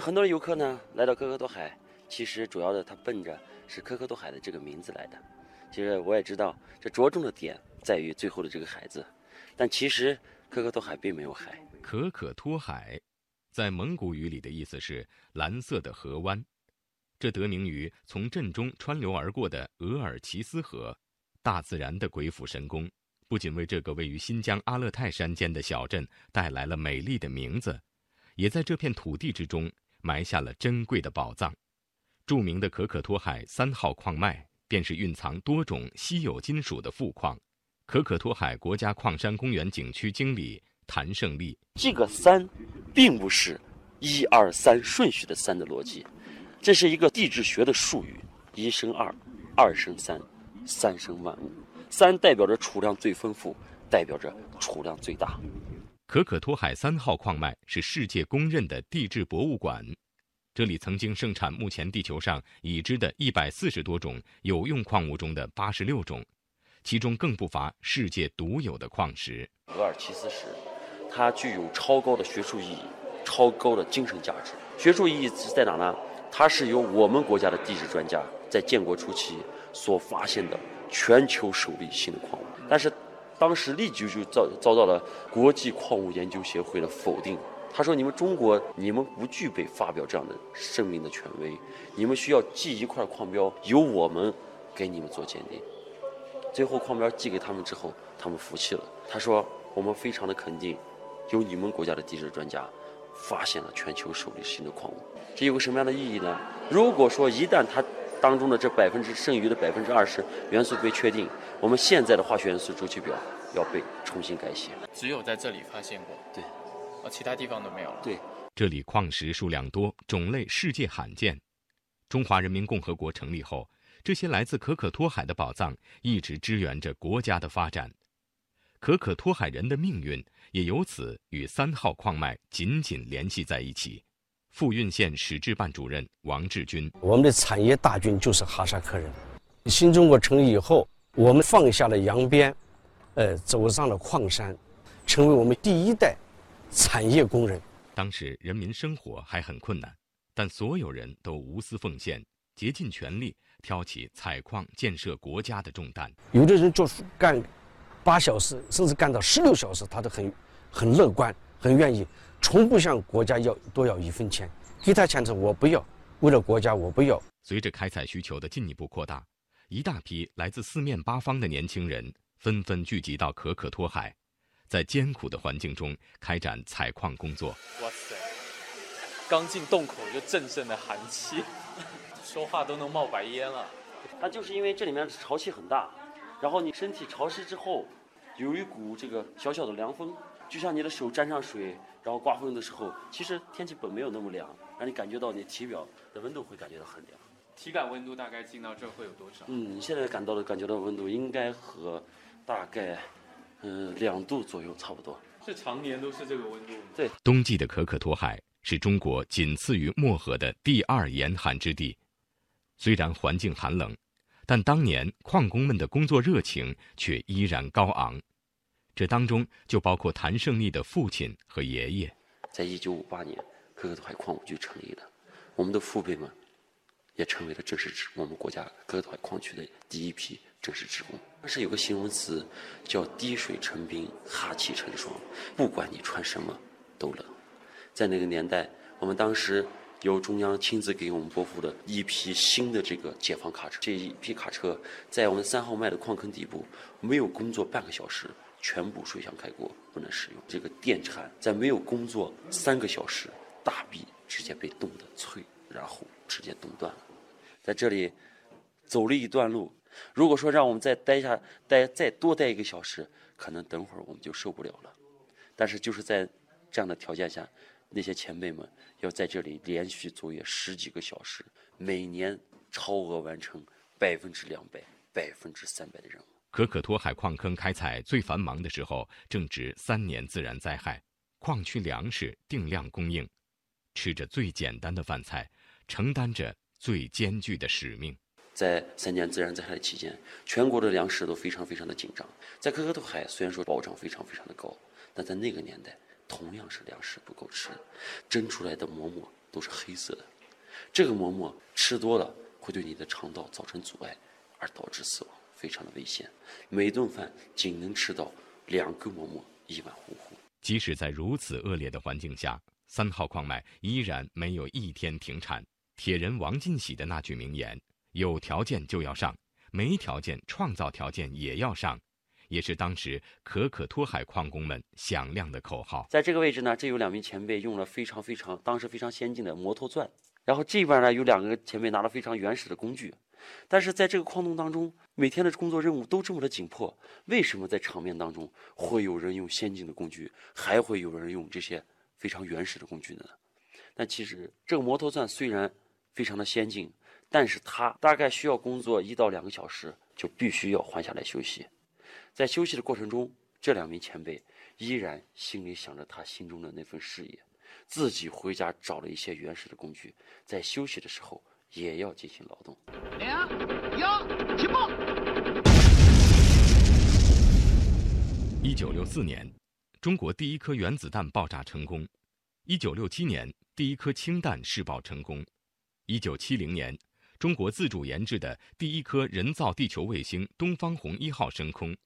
很多游客呢来到可可托海，其实主要的他奔着是可可托海的这个名字来的。其实我也知道，这着重的点在于最后的这个海字，但其实可可托海并没有海。可可托海，在蒙古语里的意思是蓝色的河湾，这得名于从镇中穿流而过的额尔齐斯河。大自然的鬼斧神工，不仅为这个位于新疆阿勒泰山间的小镇带来了美丽的名字，也在这片土地之中埋下了珍贵的宝藏。著名的可可托海三号矿脉，便是蕴藏多种稀有金属的富矿。可可托海国家矿山公园景区经理谭胜利：这个“三”，并不是一二三顺序的“三”的逻辑，这是一个地质学的术语：一生二，二生三。三生万物，三代表着储量最丰富，代表着储量最大。可可托海三号矿脉是世界公认的地质博物馆，这里曾经盛产目前地球上已知的一百四十多种有用矿物中的八十六种，其中更不乏世界独有的矿石——额尔齐斯石。它具有超高的学术意义，超高的精神价值。学术意义是在哪呢？它是由我们国家的地质专家在建国初期。所发现的全球首例新的矿物，但是当时立即就遭遭到了国际矿物研究协会的否定。他说：“你们中国，你们不具备发表这样的声明的权威，你们需要寄一块矿标，由我们给你们做鉴定。”最后矿标寄给他们之后，他们服气了。他说：“我们非常的肯定，由你们国家的地质专家发现了全球首例新的矿物。这有个什么样的意义呢？如果说一旦他……当中的这百分之剩余的百分之二十元素被确定，我们现在的化学元素周期表要被重新改写。只有在这里发现过，对，啊其他地方都没有了。对，这里矿石数量多，种类世界罕见。中华人民共和国成立后，这些来自可可托海的宝藏一直支援着国家的发展，可可托海人的命运也由此与三号矿脉紧紧联系在一起。富蕴县史志办主任王志军：我们的产业大军就是哈萨克人。新中国成立以后，我们放下了扬鞭，呃，走上了矿山，成为我们第一代产业工人。当时人民生活还很困难，但所有人都无私奉献，竭尽全力挑起采矿建设国家的重担。有的人做干八小时，甚至干到十六小时，他都很很乐观，很愿意。从不向国家要多要一分钱，给他钱是我不要，为了国家我不要。随着开采需求的进一步扩大，一大批来自四面八方的年轻人纷纷聚集到可可托海，在艰苦的环境中开展采矿工作。哇塞，刚进洞口就阵阵的寒气，说话都能冒白烟了。它就是因为这里面潮气很大，然后你身体潮湿之后，有一股这个小小的凉风。就像你的手沾上水，然后刮风的时候，其实天气本没有那么凉，让你感觉到你体表的温度会感觉到很凉。体感温度大概进到这会有多少？嗯，你现在感到的感觉到温度应该和大概嗯两度左右差不多。是常年都是这个温度吗？对。冬季的可可托海是中国仅次于漠河的第二严寒之地，虽然环境寒冷，但当年矿工们的工作热情却依然高昂。这当中就包括谭胜利的父亲和爷爷。在一九五八年，可可托海矿务局成立了，我们的父辈们也成为了正式职我们国家可可托海矿区的第一批正式职工。当时有个形容词叫“滴水成冰，哈气成霜”，不管你穿什么都冷。在那个年代，我们当时由中央亲自给我们拨付的一批新的这个解放卡车，这一批卡车在我们三号脉的矿坑底部没有工作半个小时。全部水箱开锅，不能使用。这个电铲在没有工作三个小时，大臂直接被冻得脆，然后直接冻断了。在这里走了一段路，如果说让我们再待下待再多待一个小时，可能等会儿我们就受不了了。但是就是在这样的条件下，那些前辈们要在这里连续作业十几个小时，每年超额完成百分之两百、百分之三百的任务。可可托海矿坑开采最繁忙的时候，正值三年自然灾害，矿区粮食定量供应，吃着最简单的饭菜，承担着最艰巨的使命。在三年自然灾害期间，全国的粮食都非常非常的紧张。在可可托海虽然说保障非常非常的高，但在那个年代同样是粮食不够吃，蒸出来的馍馍都是黑色的。这个馍馍吃多了会对你的肠道造成阻碍，而导致死亡，非常的危险。每顿饭仅能吃到两个馍馍，一碗糊糊。即使在如此恶劣的环境下，三号矿脉依然没有一天停产。铁人王进喜的那句名言：“有条件就要上，没条件创造条件也要上。”也是当时可可托海矿工们响亮的口号。在这个位置呢，这有两名前辈用了非常非常当时非常先进的摩托钻，然后这边呢有两个前辈拿了非常原始的工具，但是在这个矿洞当中，每天的工作任务都这么的紧迫，为什么在场面当中会有人用先进的工具，还会有人用这些非常原始的工具呢？那其实这个摩托钻虽然非常的先进，但是它大概需要工作一到两个小时，就必须要换下来休息。在休息的过程中，这两名前辈依然心里想着他心中的那份事业，自己回家找了一些原始的工具，在休息的时候也要进行劳动。两幺起爆！一九六四年，中国第一颗原子弹爆炸成功；一九六七年，第一颗氢弹试爆成功；一九七零年，中国自主研制的第一颗人造地球卫星“东方红一号”升空。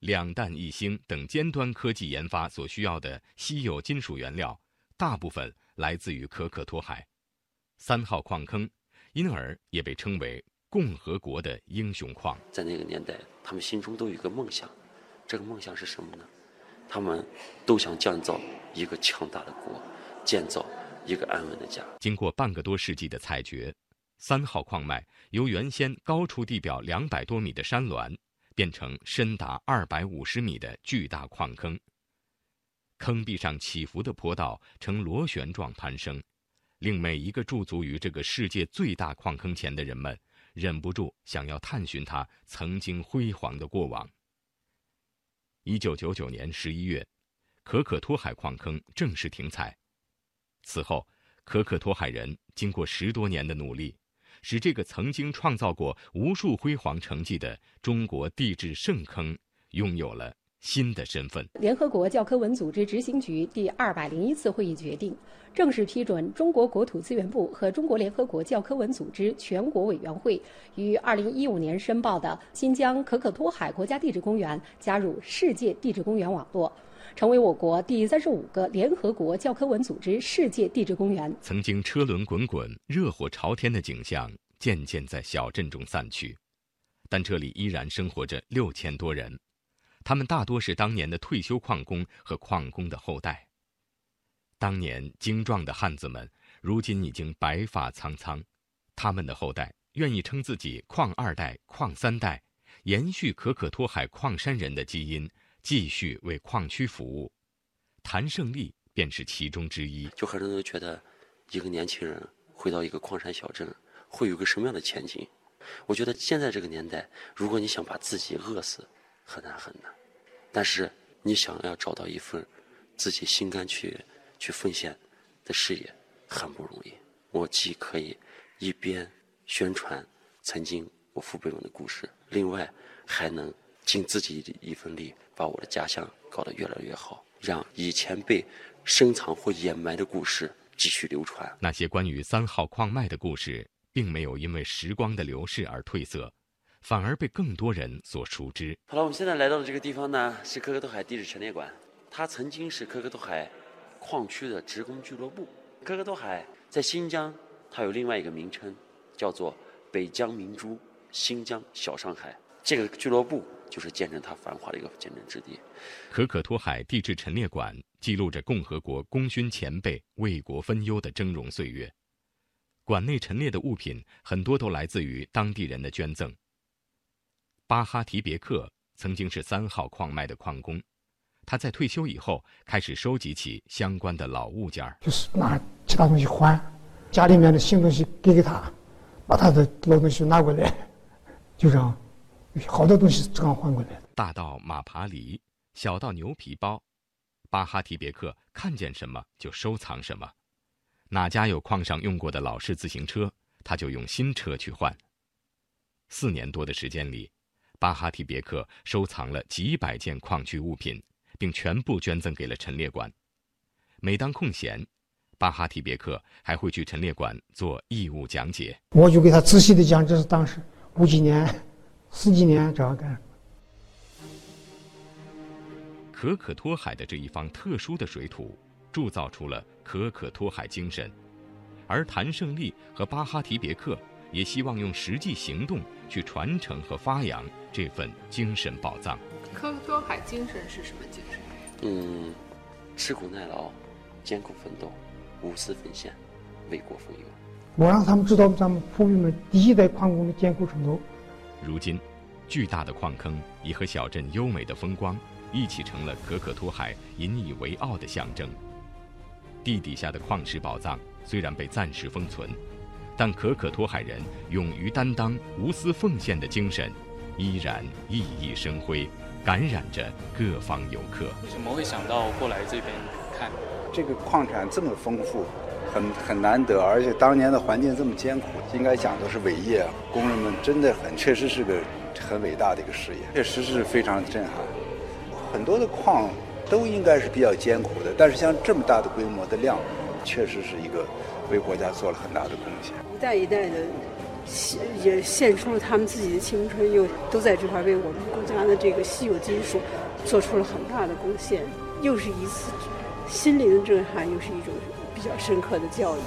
两弹一星等尖端科技研发所需要的稀有金属原料，大部分来自于可可托海三号矿坑，因而也被称为共和国的英雄矿。在那个年代，他们心中都有一个梦想，这个梦想是什么呢？他们都想建造一个强大的国，建造一个安稳的家。经过半个多世纪的采掘，三号矿脉由原先高出地表两百多米的山峦。变成深达二百五十米的巨大矿坑，坑壁上起伏的坡道呈螺旋状攀升，令每一个驻足于这个世界最大矿坑前的人们忍不住想要探寻它曾经辉煌的过往。一九九九年十一月，可可托海矿坑正式停采，此后，可可托海人经过十多年的努力。使这个曾经创造过无数辉煌成绩的中国地质圣坑拥有了新的身份。联合国教科文组织执行局第二百零一次会议决定，正式批准中国国土资源部和中国联合国教科文组织全国委员会于二零一五年申报的新疆可可托海国家地质公园加入世界地质公园网络。成为我国第三十五个联合国教科文组织世界地质公园。曾经车轮滚滚、热火朝天的景象渐渐在小镇中散去，但这里依然生活着六千多人，他们大多是当年的退休矿工和矿工的后代。当年精壮的汉子们，如今已经白发苍苍，他们的后代愿意称自己“矿二代”“矿三代”，延续可可托海矿山人的基因。继续为矿区服务，谭胜利便是其中之一。就很多人都觉得，一个年轻人回到一个矿山小镇，会有个什么样的前景？我觉得现在这个年代，如果你想把自己饿死，很难很难。但是你想要找到一份自己心甘去去奉献的事业，很不容易。我既可以一边宣传曾经我父辈们的故事，另外还能。尽自己的一份力，把我的家乡搞得越来越好，让以前被深藏或掩埋的故事继续流传。那些关于三号矿脉的故事，并没有因为时光的流逝而褪色，反而被更多人所熟知。好了，我们现在来到的这个地方呢，是可可托海地质陈列馆，它曾经是可可托海矿区的职工俱乐部。可可托海在新疆，它有另外一个名称，叫做北疆明珠、新疆小上海。这个俱乐部。就是见证它繁华的一个见证之地。可可托海地质陈列馆记录着共和国功勋前辈为国分忧的峥嵘岁月。馆内陈列的物品很多都来自于当地人的捐赠。巴哈提别克曾经是三号矿脉的矿工，他在退休以后开始收集起相关的老物件儿，就是拿其他东西换，家里面的新东西给给他，把他的老东西拿过来，就这样。好多东西是这样换过来。大到马爬犁，小到牛皮包，巴哈提别克看见什么就收藏什么。哪家有矿上用过的老式自行车，他就用新车去换。四年多的时间里，巴哈提别克收藏了几百件矿区物品，并全部捐赠给了陈列馆。每当空闲，巴哈提别克还会去陈列馆做义务讲解。我就给他仔细的讲，这是当时五几年、十几年这样干。可可托海的这一方特殊的水土，铸造出了可可托海精神，而谭胜利和巴哈提别克也希望用实际行动去传承和发扬这份精神宝藏。可可托海精神是什么精神？嗯，吃苦耐劳，艰苦奋斗，无私奉献，为国奋勇。我让他们知道咱们父辈们第一代矿工的艰苦程度。如今，巨大的矿坑已和小镇优美的风光。一起成了可可托海引以为傲的象征。地底下的矿石宝藏虽然被暂时封存，但可可托海人勇于担当、无私奉献的精神，依然熠熠生辉，感染着各方游客。为什么会想到过来这边看？这个矿产这么丰富，很很难得，而且当年的环境这么艰苦，应该讲都是伟业。工人们真的很，确实是个很伟大的一个事业，确实是非常震撼。很多的矿都应该是比较艰苦的，但是像这么大的规模的量，确实是一个为国家做了很大的贡献。一代一代的献也献出了他们自己的青春，又都在这块为我们国家的这个稀有金属做出了很大的贡献，又是一次心灵的震撼，又是一种比较深刻的教育。